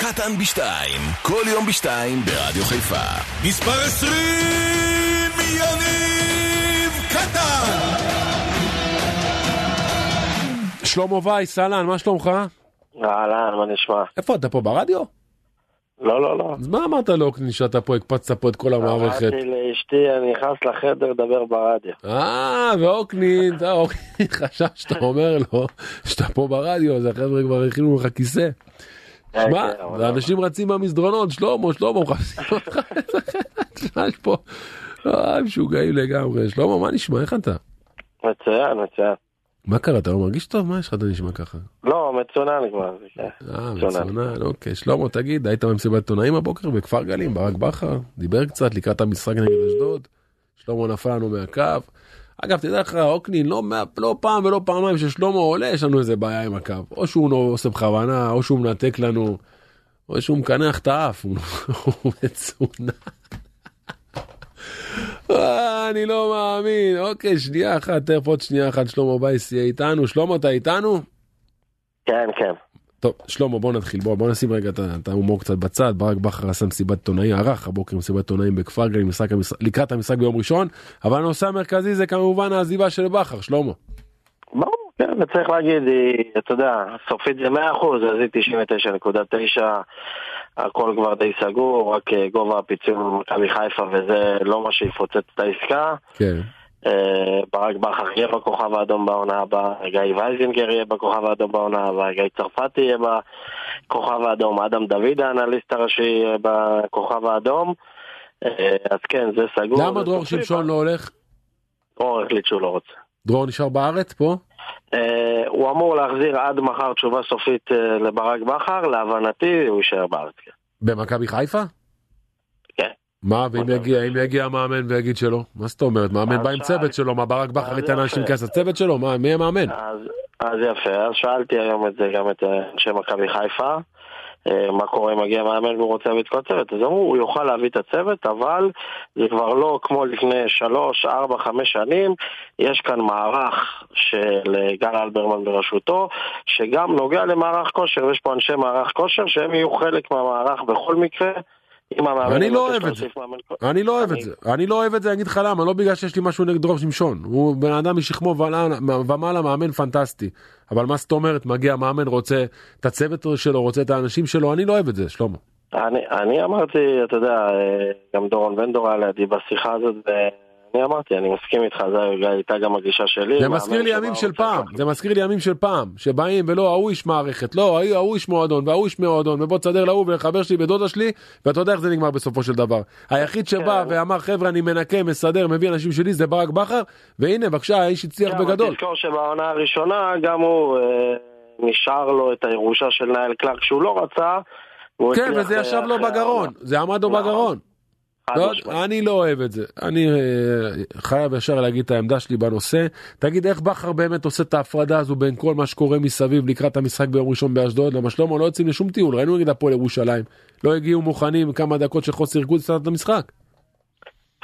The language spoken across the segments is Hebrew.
קטן בשתיים, כל יום בשתיים ברדיו חיפה. מספר 20, יניב קטן! שלמה וייס, אהלן, מה שלומך? אהלן, מה נשמע? איפה אתה פה ברדיו? לא, לא, לא. אז מה אמרת לאוקנין שאתה פה הקפצת פה את כל המערכת? אמרתי לאשתי, אני נכנס לחדר לדבר ברדיו. אה, ואוקנין, אתה אוקנין חשב שאתה אומר לו שאתה פה ברדיו, אז החבר'ה כבר הכינו לך כיסא. שמע, כן, אבל לא. אנשים רצים במסדרונות, שלמה, שלמה, מחפשים אותך. יש פה, אה, משוגעים לגמרי. שלמה, מה נשמע? איך אתה? מצוין, מצוין. מה קרה, אתה לא מרגיש טוב? מה יש לך, אתה נשמע ככה? לא, מצונן כבר. כן. אה. מצונן, אוקיי. שלמה, תגיד, היית במסיבת עיתונאים הבוקר בכפר גלים, ברק בכר? דיבר קצת לקראת המשחק נגד אשדוד? שלמה נפל לנו מהקו. אגב, תדע לך, אוקנין, לא, לא פעם ולא פעמיים ששלמה עולה, יש לנו איזה בעיה עם הקו. או שהוא לא עושה בכוונה, או שהוא מנתק לנו, או שהוא מקנח את האף, הוא הוא מצונן. אה, אני לא מאמין. אוקיי, שנייה אחת, תכף עוד שנייה אחת, שלמה בייס יהיה איתנו. שלמה, אתה איתנו? כן, כן. טוב, שלמה, בוא נתחיל, בוא, בוא נשים רגע את ההומור קצת בצד. ברק בכר עשה מסיבת עיתונאים, ערך הבוקר מסיבת עיתונאים בכפר גלים משחק המשחק- לקראת המשחק ביום ראשון, אבל הנושא המרכזי זה כמובן העזיבה של בכר, שלמה. ברור, כן, וצריך להגיד, היא, אתה יודע, סופית זה 100%, אז היא 99.9, הכל כבר די סגור, רק אה, גובה הפיצול במכבי חיפה וזה לא מה שיפוצץ את העסקה. כן. אה, ברק בכר יהיה בכוכב האדום בעונה הבאה, גיא וייזינגר יהיה בכוכב האדום בעונה הבאה, גיא צרפתי יהיה בכוכב האדום, אדם דוד האנליסט הראשי יהיה בכוכב האדום. אה, אז כן, זה סגור. למה דרור. שמשון לא הולך? דרור החליט שהוא לא רוצה. דרור נשאר בארץ פה? אה, הוא אמור להחזיר עד מחר תשובה סופית אה, לברק בכר, להבנתי הוא יישאר בארץ. כן. במכבי חיפה? מה, ואם יגיע, אם יגיע המאמן ויגיד שלא? מה זאת אומרת? מאמן בא עם צוות שלו, מה ברק בכר ייתן לאנשים יפה. כסף? צוות שלו, מה, מי המאמן? אז, אז יפה, אז שאלתי היום את זה גם את אה, אנשי מכבי חיפה, אה, מה קורה אם מגיע מאמן והוא רוצה להביא את כל הצוות, אז אמרו, הוא יוכל להביא את הצוות, אבל זה כבר לא כמו לפני שלוש, ארבע, חמש שנים, יש כאן מערך של אה, גל אלברמן בראשותו, שגם נוגע למערך כושר, יש פה אנשי מערך כושר שהם יהיו חלק מהמערך בכל מקרה. אם המאמן אני לא אוהב את זה. אני לא אוהב את זה, אני לא אוהב את זה, אני אגיד לך למה, לא בגלל שיש לי משהו נגד דרור שמשון, הוא בן אדם משכמו ומעלה- מאמן פנטסטי, אבל מה זאת אומרת, מגיע מאמן, רוצה את הצוות שלו, רוצה את האנשים שלו, אני לא אוהב את זה, שלמה. אני, אני אמרתי, אתה יודע, אה, גם דורון בן דור היה לידי בשיחה הזאת, ואני אמרתי, אני מסכים איתך, זו הייתה גם הגישה שלי. זה מזכיר לי ימים של פעם. זה מזכיר לי ימים של פעם, שבאים ולא, ההוא איש מערכת, לא, ההוא- איש מועדון, וההוא איש מועדון, ובוא תסדר להוא ולחבר שלי ודודה שלי, ואתה יודע איך זה נגמר בסופו של דבר. היחיד שבא כן. ואמר, חבר'ה, אני מנקה, מסדר, מביא אנשים שלי, זה ברק בכר, והנה, בבקשה, האיש הצליח כן, בגדול. תזכור שבעונה הראשונה גם הוא, אה, נשאר לו את הירושה של נייל קלארק שהוא לא רצה. כן, וזה אה, ישב לו בגרון. זה עמד לו נכון. בגרון. לא. אני לא אוהב את זה. אני אה, חייב ישר להגיד את העמדה שלי בנושא. תגיד איך בכר באמת עושה את ההפרדה הזו בין כל מה שקורה מסביב לקראת המשחק ביום ראשון באשדוד? למה שלמה לא יוצאים לשום טיול, ראינו נגד הפועל ירושלים. לא הגיעו מוכנים כמה דקות של חוסר ריכוז את המשחק.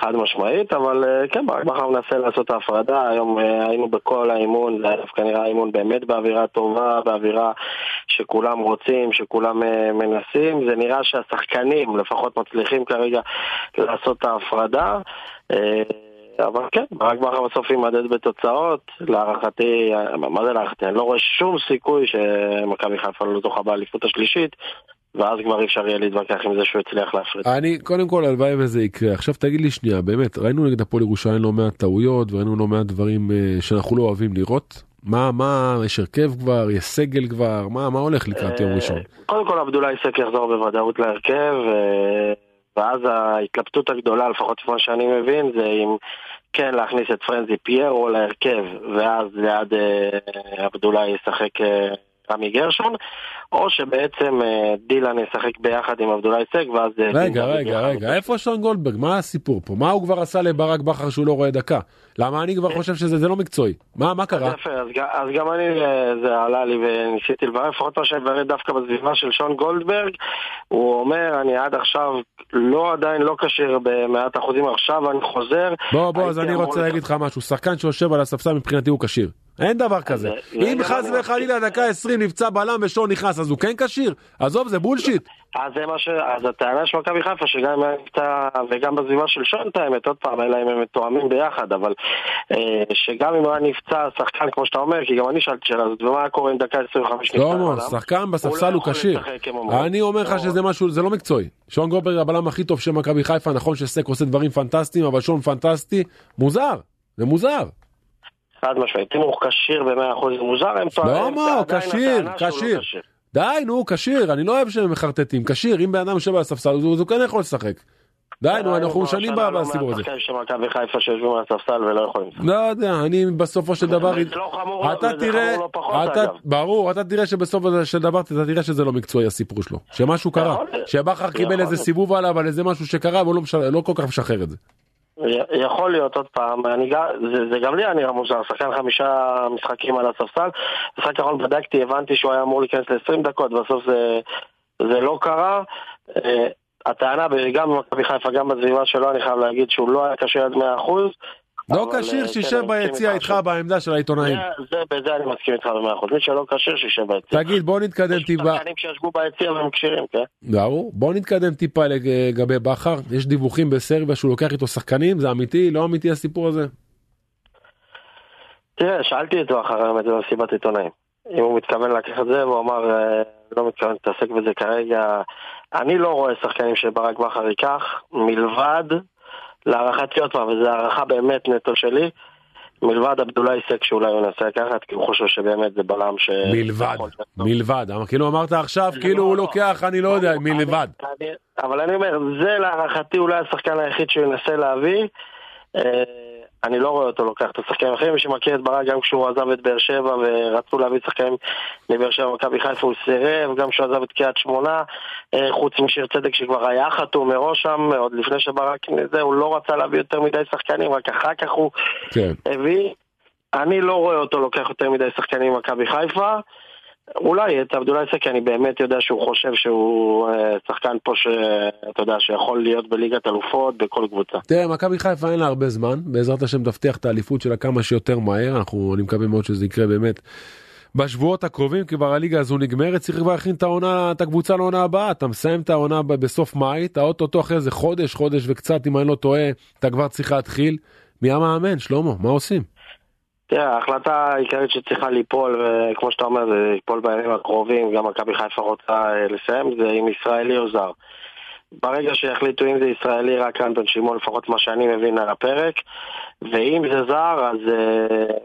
חד משמעית, אבל אה, כן, ברק בכר מנסה לעשות ההפרדה, היום אה, היינו בכל האימון, זה היה דווקא נראה אימון באמת באווירה טובה, באווירה שכולם רוצים, שכולם אה, מנסים, זה נראה שהשחקנים לפחות מצליחים כרגע לעשות את ההפרדה. אבל כן, ברק בכר בסוף יימדד בתוצאות, להערכתי, מה זה להערכתי? אני לא רואה שום סיכוי שמכבי חיפה לא זוכה באליפות השלישית, ואז כבר אי אפשר יהיה להתווכח עם זה שהוא הצליח להפריד. אני קודם כל הלוואי וזה יקרה עכשיו תגיד לי שנייה באמת ראינו נגד הפועל ירושלים לא מעט טעויות וראינו לא מעט דברים אה, שאנחנו לא אוהבים לראות. מה מה יש הרכב כבר יש סגל כבר מה מה הולך לקראת יום ראשון. קודם כל עבדולאי סק יחזור בוודאות להרכב, אה, ואז ההתלבטות הגדולה, לפחות מה שאני מבין, זה אם כן להכניס את פרנזי פיירו להרכב, ואז ליד אה, עבדולאי ישחק אה, רמי גרשון, או שבעצם אה, דילן ישחק ביחד עם עבדולאי סק, ואז... אה, רגע רגע. רגע. איפה שון גולדברג? מה הסיפור פה? מה הוא כבר עשה לברק בכר שהוא לא רואה דקה? למה אני כבר חושב שזה זה לא מקצועי. מה מה קרה. יפה, אז, גם אני, אה, זה עלה לי וניסיתי לברר, לפחות מה שאני מברר דווקא בסביבה של שון גולדברג, הוא אומר, אני עד עכשיו לא עדיין לא כשיר במאת אחוזים, עכשיו אני חוזר. בוא בוא אז אני רוצה להגיד לך משהו. שחקן שיושב על הספסל מבחינתי הוא כשיר אין דבר כזה. זה אם גם חס וחלילה. דקה 20 נפצע בלם ושור נכנס, אז הוא כן כשיר? עזוב, זה בולשיט. אז זה מה ש... אז הטענה של מכבי חיפה שגם אם נפצע, וגם בסביבה של שון את האמת, עוד פעם, אלא אם הם מתואמים ביחד, אבל אה, שגם אם היה נפצע שחקן כמו שאתה אומר, כי גם אני שאלתי שאלה הזאת, ומה קורה אם דקה 25 נפצע שלמה, בלם? שחקן בספסל לא הוא כשיר. אני אומר לך לא. שזה משהו, זה לא מקצועי. שון גולדברג הבלם הכי טוב של מכבי חיפה, נכון שסק עושה דברים פנטסטיים, אבל שון פנטסטי, מוזר. זה מוזר. חד משמעית, אם הוא כשיר ב-100% זה מוזר, הם טוענים, הוא עדיין כשיר, לא כשיר. די, נו, כשיר, אני לא אוהב שהם מחרטטים. כשיר, אם בן אדם יושב על הספסל, הוא כן יכול לשחק. די, נו, אה, אנחנו הוא שנים השנה לא בסיפור הזה. מעט שחקנים של מכבי חיפה שיושבים על הספסל ולא יכולים. לא יודע, אני בסופו של דבר... לא אתה תראה, לא. ברור, אתה תראה שבסופו של דבר, אתה תראה שזה לא מקצועי הסיפור שלו. שמשהו קרה. שבכר קיבל איזה. סיבוב עליו על איזה משהו שקרה, והוא לא לא כל כך משחרר את זה. יכול להיות עוד פעם, אני, זה, זה גם לי היה נראה מוזר, שחקן חמישה משחקים על הספסל, משחק האחרון בדקתי, הבנתי שהוא היה אמור להיכנס ל-20 דקות, בסוף זה, זה לא קרה. אה, הטענה, גם במכבי חיפה, גם בסביבה שלו, אני חייב להגיד שהוא לא היה קשה עד 100%. לא כשיר, אה, שישב כן, ביציע איתך בעמדה של העיתונאים. זה, זה, בזה אני מסכים איתך ב-100%. מי שלא כשיר, שישב ביציע. תגיד, בוא נתקדם יש טיפה. שחקנים שישבו ביציע והם כשירים, כן? ברור. בוא נתקדם טיפה לגבי בכר. יש דיווחים בסרביה שהוא לוקח איתו שחקנים, זה אמיתי? לא אמיתי הסיפור הזה? תראה, שאלתי אותו אחרי האמת במסיבת עיתונאים. אם הוא מתכוון לקחת את זה, והוא אמר, אה, לא מתכוון להתעסק בזה כרגע. אני לא רואה שחקנים שברק בכר ייקח, מלבד, להערכתי עוד פעם, וזו הערכה באמת נטו שלי, מלבד עבדולאי סק שאולי הוא ינסה לקחת, כי הוא חושב שבאמת זה בלם ש... מלבד, להיות. מלבד. כאילו אמרת עכשיו, כאילו לא- הוא לא. לוקח, אני לא יודע, אני- מלבד. אבל אני אומר, זה להערכתי אולי השחקן היחיד שהוא ינסה להביא. אני לא רואה אותו לוקח את השחקנים האחרים, מי שמכיר את ברק גם כשהוא עזב את באר שבע ורצו להביא שחקנים מבאר שבע ומכבי חיפה הוא סירב, גם כשהוא עזב את קריית שמונה, אה, חוץ משיר צדק שכבר היה חתום מראש שם, עוד לפני שברק זה, הוא לא רצה להביא יותר מדי שחקנים, רק אחר כך הוא כן. הביא. אני לא רואה אותו לוקח יותר מדי שחקנים ממכבי חיפה. אולי את עבדולאי סקי, אני באמת יודע שהוא חושב שהוא אה, שחקן פה שאתה יודע, שיכול להיות בליגת אלופות בכל קבוצה. תראה, מכבי חיפה אין לה הרבה זמן, בעזרת השם תבטיח את האליפות שלה כמה שיותר מהר, אנחנו, אני מקווה מאוד שזה יקרה באמת בשבועות הקרובים, כבר הליגה הזו נגמרת, צריך כבר להכין את העונה, את הקבוצה לעונה הבאה, אתה מסיים את העונה בסוף מאי, אתה אוטוטו אחרי איזה חודש, חודש וקצת, אם אני לא טועה, אתה כבר צריך להתחיל. מי המאמן, שלמה, מה עושים? תראה, ההחלטה העיקרית שצריכה ליפול, וכמו שאתה אומר, זה ליפול בימים הקרובים, גם מכבי חיפה רוצה אה, לסיים, זה אם ישראלי או זר. ברגע שיחליטו אם זה ישראלי, רק אנטון שמעון, לפחות מה שאני מבין על הפרק, ואם זה זר, אז אה,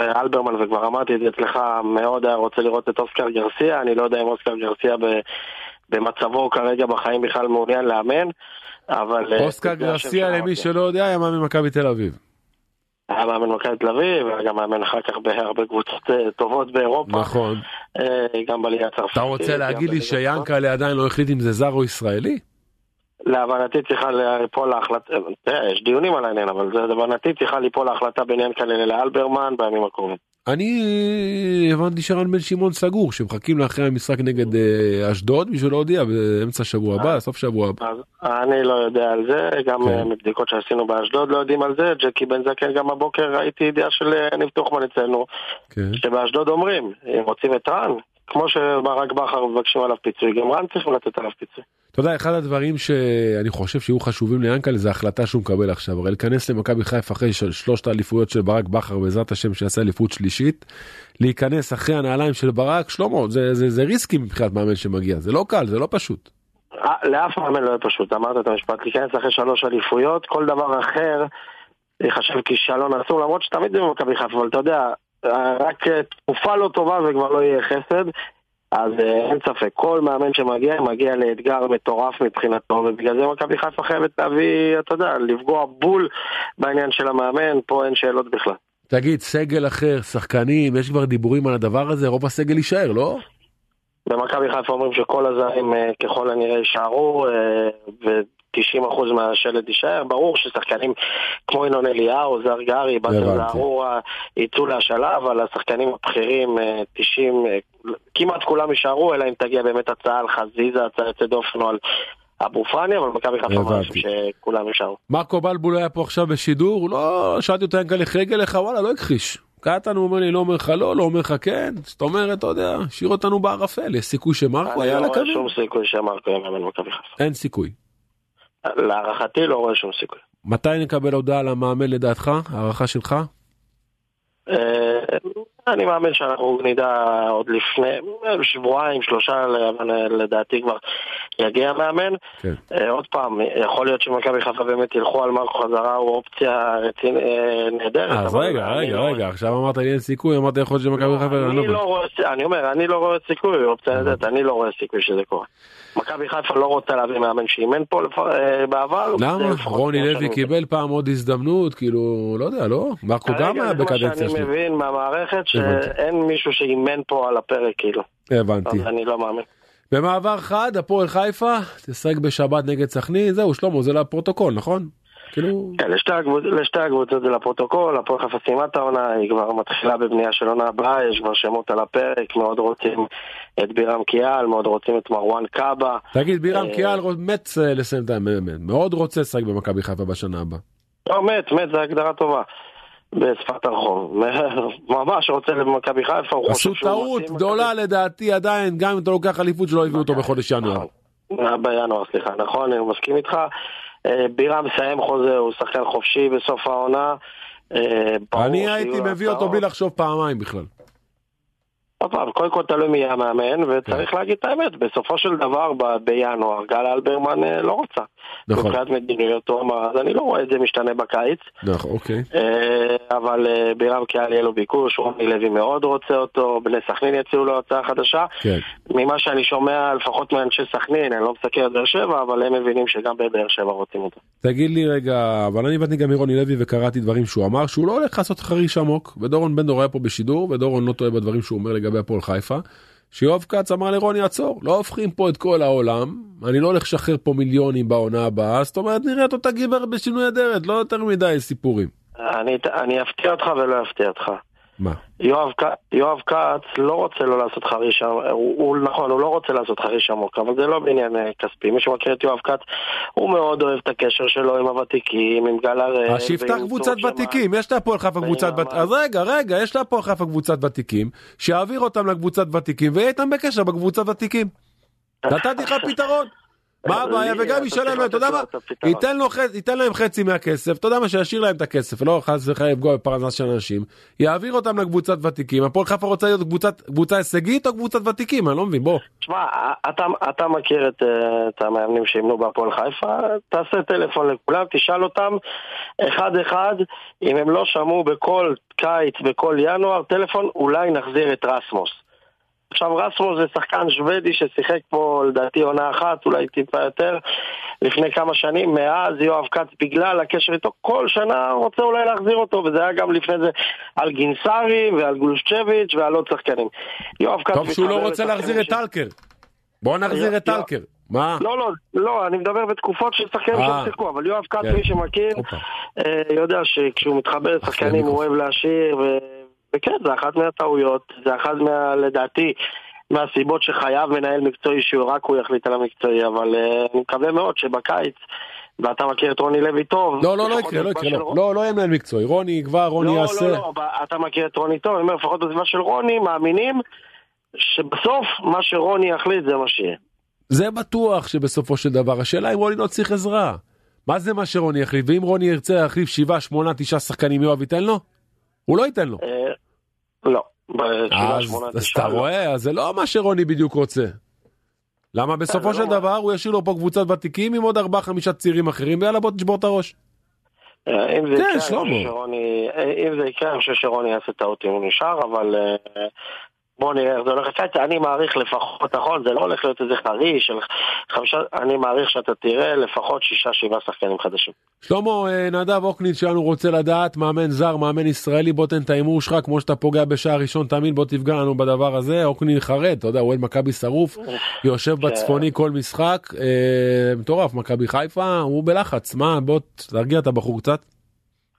אה, אלברמן, וכבר אמרתי את זה אצלך, מאוד היה רוצה לראות את אוסקר גרסיה, אני לא יודע אם אוסקר גרסיה ב, במצבו כרגע בחיים בכלל מעוניין לאמן, אבל... אוסקר גרסיה. למי שלא יודע, היה מאמן מכבי תל אביב. היה מאמן מכבי תל אביב, היה גם מאמן אחר כך בהרבה קבוצות אה, טובות באירופה, נכון. אה, גם בליגה הצרפתית. אתה רוצה להגיד לי. שיאנקל'ה עדיין לא החליט אם זה זר או ישראלי? להבנתי צריכה ליפול ההחלטה, תראה, יש דיונים על העניין, אבל להבנתי צריכה ליפול ההחלטה בין ינקלה לאלברמן בימים הקרובים. אני הבנתי שרן בן שמעון סגור, שמחכים לאחרי המשחק נגד אה, אשדוד בשביל להודיע באמצע שבוע הבא, סוף שבוע הבא. אני לא יודע על זה, גם כן. אה, מבדיקות שעשינו באשדוד לא יודעים על זה, ג'קי בן זקן גם הבוקר ראיתי ידיעה של אה, יניב טוחמן אצלנו, כן. שבאשדוד אומרים, אם רוצים את רן, כמו שברק בכר מבקשים עליו פיצוי, גם רן צריכים לתת עליו פיצוי. אתה יודע, אחד הדברים שאני חושב שיהיו חשובים ליאנקל'ה זה ההחלטה שהוא מקבל עכשיו, הרי להיכנס למכבי חיפה אחרי של שלושת האליפויות של ברק בכר בעזרת השם שיעשה אליפות שלישית, להיכנס אחרי הנעליים של ברק, שלמה, זה, זה, זה ריסקי מבחינת מאמן שמגיע, זה לא קל, זה לא פשוט. אה, לאף מאמן לא יהיה פשוט, אמרת את המשפט, להיכנס אחרי שלוש אליפויות, כל דבר אחר ייחשב כישלון עצום, למרות שתמיד זה במכבי חיפה, אבל אתה יודע, רק אה, תקופה לא טובה וכבר לא יהיה חסד, אז אה, אין ספק, כל מאמן שמגיע, מגיע לאתגר מטורף מבחינתו, ובגלל זה מכבי חיפה חייבת להביא, אתה יודע, לפגוע בול בעניין של המאמן, פה אין שאלות בכלל. תגיד, סגל אחר, שחקנים, יש כבר דיבורים על הדבר הזה, רוב הסגל יישאר, לא? במכבי חיפה אומרים שכל הזרים אה, ככל הנראה יישארו ו-90% מהשלד יישאר. ברור ששחקנים כמו ינון אליהו, זר גרי, באסל. זערורה יצאו להשאלה, אבל השחקנים הבכירים, אה, 90, אה, כמעט כולם יישארו, אלא אם תגיע באמת הצעה על חזיזה, הצעה יוצאת דופן או על אבו פאני, אבל מכבי חיפה. אומרים שכולם יישארו. מרקו בלבול היה פה עכשיו בשידור, לא, שאלתי אותו ינקל'ה איך רגל לך, וואלה, לא הכחיש. קטן הוא אומר לי, לא אומר לך לא, לא אומר לך כן, זאת אומרת, אתה יודע, השאיר אותנו בערפל, יש סיכוי שמרקו היה אני על לא רואה? שום סיכוי שמרקו יהיה מאמן מכבי חיפה. אין סיכוי. להערכתי לא רואה שום סיכוי. מתי נקבל הודעה על המאמן לדעתך? הערכה שלך? אה, אני מאמין שאנחנו נדע עוד לפני שבועיים, שלושה, אבל לדעתי כבר יגיע מאמן. כן. אה, עוד פעם, יכול להיות שמכבי חיפה באמת ילכו על מרקו חזרה, הוא אופציה אה, נהדרת. אז רגע, רגע, לא- רגע, עכשיו אמרת לי אין סיכוי, אמרתי יכול להיות שמכבי חיפה... אני אני לא רואה, אני אומר, אני לא רואה סיכוי, אופציה נהדרת, אני לא רואה סיכוי שזה קורה. מכבי חיפה לא רוצה להביא מאמן שאימן פה לפ- אה, בעבר. למה? רוני לוי קיבל פעם עוד הזדמנות, כאילו, לא יודע, לא? מרקו גם כרגע היה זה מה בקדנציה שאני שלי. מבין מהמערכת. שאין מישהו שאימן פה על הפרק, כאילו. הבנתי. אז אני לא מאמין. במעבר חד, הפועל חיפה, תשחק בשבת נגד סכנין, זהו, שלמה, זה לפרוטוקול, נכון? כאילו... כן, לשתי הקבוצ- לשתי הקבוצות זה לפרוטוקול, הפועל חיפה סיימה את העונה, היא כבר מתחילה בבנייה של עונה הבאה, יש כבר שמות על הפרק, מאוד רוצים את בירם קיאל, מאוד רוצים את מרואן קאבה. תגיד, בירם אה, קיאל מת אה, לסיים את המאמן, מאוד רוצה לשחק במכבי חיפה בשנה הבאה. לא, מת, מת, זו הגדרה טובה. בשפת הרחוב. ממש רוצה למכבי חיפה, הוא עשו חושב שהוא טעות מתאים גדולה לדעתי עדיין, גם אם אתה לוקח אליפות שלא הביאו אותו בחודש ינואר. נכון. בינואר, סליחה, נכון, אני מסכים איתך. אה, בירם מסיים חוזה, הוא שחקן חופשי בסוף העונה. אה, אני הייתי מביא אותו. בלי לחשוב פעמיים בכלל. עוד פעם, קודם כל תלוי מי המאמן, כן. וצריך להגיד את האמת, בסופו של דבר ב- בינואר גל אלברמן אה, לא רצה. נכון, מבחינת מדיניות הוא אמר, אז אני לא רואה את זה משתנה בקיץ, נכון, אוקיי. אה, אבל אה, בירם קיאל יהיה לו ביקוש, רוני לוי מאוד רוצה אותו, בני סכנין יציעו לו הצעה חדשה. כן. ממה שאני שומע, לפחות מאנשי סכנין, אני לא מסתכל על באר שבע, אבל הם מבינים שגם בבאר שבע רוצים אותו. תגיד לי רגע, אבל אני הבנתי גם מרוני לוי וקראתי דברים שהוא אמר שהוא לא הולך לעשות חריש עמוק, ודורון בן דור היה פה בשידור, ודורון לא טועה בדברים שהוא אומר לגבי הפועל חיפה. שיואב כץ אמר לרוני עצור, לא הופכים פה את כל העולם, אני לא הולך לשחרר פה מיליונים בעונה הבאה, זאת אומרת נראה את אותה גברת בשינוי אדרת, לא יותר מדי סיפורים. אני, אני אפתיע אותך ולא אפתיע אותך. מה? יואב, כץ לא רוצה לא לעשות חריש עמוק, הוא, הוא, נכון, הוא לא רוצה לעשות חריש עמוק, אבל זה לא בעניין אה, כספי. מי שמכיר את יואב כץ, הוא מאוד אוהב את הקשר שלו עם הוותיקים, עם גל הראל. אז שיפתח ועם קבוצת. ותיקים, יש להפועל חיפה קבוצת ותיקים. אז רגע, רגע, יש להפועל חיפה קבוצת ותיקים, שיעביר אותם לקבוצת ותיקים ויהיה איתם בקשר בקבוצת ותיקים. נתתי לך פתרון. מה הבעיה? וגם צריך להם, אתה יודע מה? ייתן להם חצי מהכסף, אתה יודע מה? שישאיר להם את הכסף, לא חס וחלילה לפגוע בפרנס של אנשים, יעביר אותם לקבוצת ותיקים, הפועל חיפה רוצה להיות קבוצה הישגית או קבוצת ותיקים? אני לא מבין, בוא. תשמע, אתה, מכיר את, המאמנים שאימנו בהפועל חיפה, תעשה טלפון לכולם, תשאל אותם אחד אחד, אם הם לא שמעו בכל קיץ, בכל ינואר, טלפון, אולי נחזיר את רסמוס. עכשיו רסמוס זה שחקן שוודי ששיחק פה לדעתי עונה אחת, אולי טיפה יותר, לפני כמה שנים, מאז יואב כץ בגלל הקשר איתו, כל שנה רוצה אולי להחזיר אותו, וזה היה גם לפני זה על גינסארי ועל גולושצ'ביץ' ועל עוד שחקנים. יואב כץ טוב שהוא לא רוצה להחזיר את טלקר. בוא נחזיר את טלקר. מה? לא, לא, לא, אני מדבר בתקופות של שחקנים אה. שהם שיחקו, אבל יואב כץ, כן. מי שמכיר. אה, יודע שכשהוא מתחבר לשחקנים הוא המיקרופון. אוהב להשאיר. וכן, זה אחת מהטעויות, זה אחת מה... לדעתי, מהסיבות שחייב מנהל מקצועי שרק הוא יחליט על המקצועי, אבל אה, אני מקווה מאוד שבקיץ, ואתה מכיר את רוני לוי טוב, לא, לא, לא יקרה, לא יקרה, לא. לא, לא יהיה מנהל מקצועי. רוני יקבע, רוני לא, יעשה. לא, לא, אבל אתה מכיר את רוני טוב, אני אומר, לפחות בסביבה של רוני, מאמינים שבסוף מה שרוני יחליט זה מה שיהיה. זה בטוח שבסופו של דבר השאלה אם רוני לא צריך עזרה. מה זה מה שרוני יחליט? ואם רוני ירצה להחליף 7, 8, 9 שחקנים יואב ייתן לו? הוא לא ייתן לו. אה, לא. אז אתה לא. רואה, זה לא מה שרוני בדיוק רוצה. למה בסופו זה של לא דבר הוא ישאיר לו פה קבוצת ותיקים עם עוד 4-5 צעירים אחרים ויאללה בוא תשבור את הראש. אה, כן, אה, אם זה יקרה, אני חושב שרוני יעשה טעות אם הוא נשאר, אבל אה, בוא נראה איך זה הולך לקיץ. אני מעריך לפחות, נכון, זה לא הולך להיות איזה חריש של חמישה, אני מעריך שאתה תראה לפחות שישה, שבעה שחקנים חדשים. שלמה אה, נדב אוקנין שלנו רוצה לדעת מאמן זר מאמן ישראלי בוא תן את ההימור שלך כמו שאתה פוגע בשער ראשון תמיד בוא תפגע לנו בדבר הזה אוקנין חרד אתה יודע אוהד מכבי שרוף יושב כן. בצפוני כל משחק אה, מטורף מכבי חיפה הוא בלחץ מה בוא תרגיע את הבחור קצת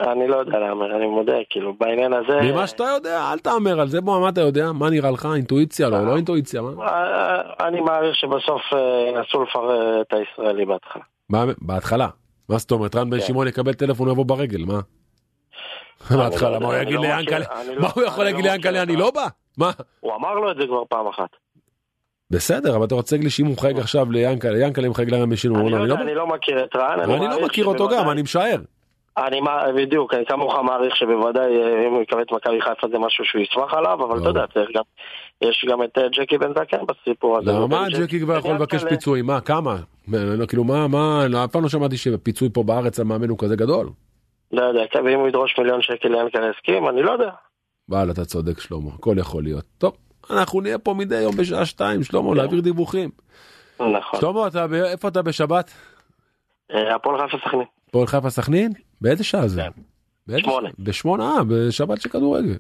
אני לא יודע להמר, אני מודה, כאילו, בעניין הזה... ממה שאתה יודע אל תהמר על זה בוא מה אתה יודע מה נראה לך אינטואיציה לא לא אינטואיציה מה אה, אני מעריך שבסוף אה, ינסו לפרט את הישראלי בהתחלה. בהתחלה מה זאת אומרת רן בן כן. שמעון יקבל טלפון הוא יבוא ברגל מה בהתחלה, מה הוא יגיד לא ליענקלה? אני מה לא- הוא יכול להגיד לא ליענקלה? מכיר אני לא בא? מה? הוא אמר לו את זה כבר פעם אחת. בסדר, אבל אתה רוצה להגיד לי שאם הוא מחייג עכשיו ליענקלה, יענקלה מחייג לרמי שינון, הוא אני לא לא מכיר את רן. לא. אני לא מכיר אותו גם, אני משער. אני בדיוק, אני כמוך מעריך שבוודאי אה, אם הוא יקבל את מכבי חיפה זה משהו שהוא ישמח עליו, אבל אתה יודע, צריך גם, יש גם את אה, ג'קי בן זקן בסיפור הזה. מה ובין ג'קי כבר יכול לבקש פיצויים? מה, כמה? מה, לא, כאילו מה, מה, לא, אף פעם לא שמעתי שפיצוי פה בארץ המאמן הוא כזה גדול. לא יודע, כן, ואם הוא ידרוש מיליון שקל יענקלה יסכים, אני לא יודע. וואלה, אתה צודק שלמה, הכל יכול להיות. טוב, אנחנו נהיה פה מדי יום בשעה שתיים, שלמה, להעביר דיווחים. נכון. שלמה, איפה אתה בשבת? אה, הפועל חיפה סכנין. פועל חיפה סכנין? באיזה שעה זה? כן. שמונה. בשמונה, בשבת של כדורגל.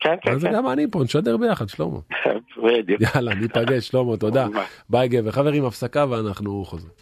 כן, כן, אז כן. גם אני פה, נשדר ביחד, שלמה. בדיוק. יאללה, ניפגש, שלמה, תודה. ביי גבר. חברים, הפסקה ואנחנו חוזרים.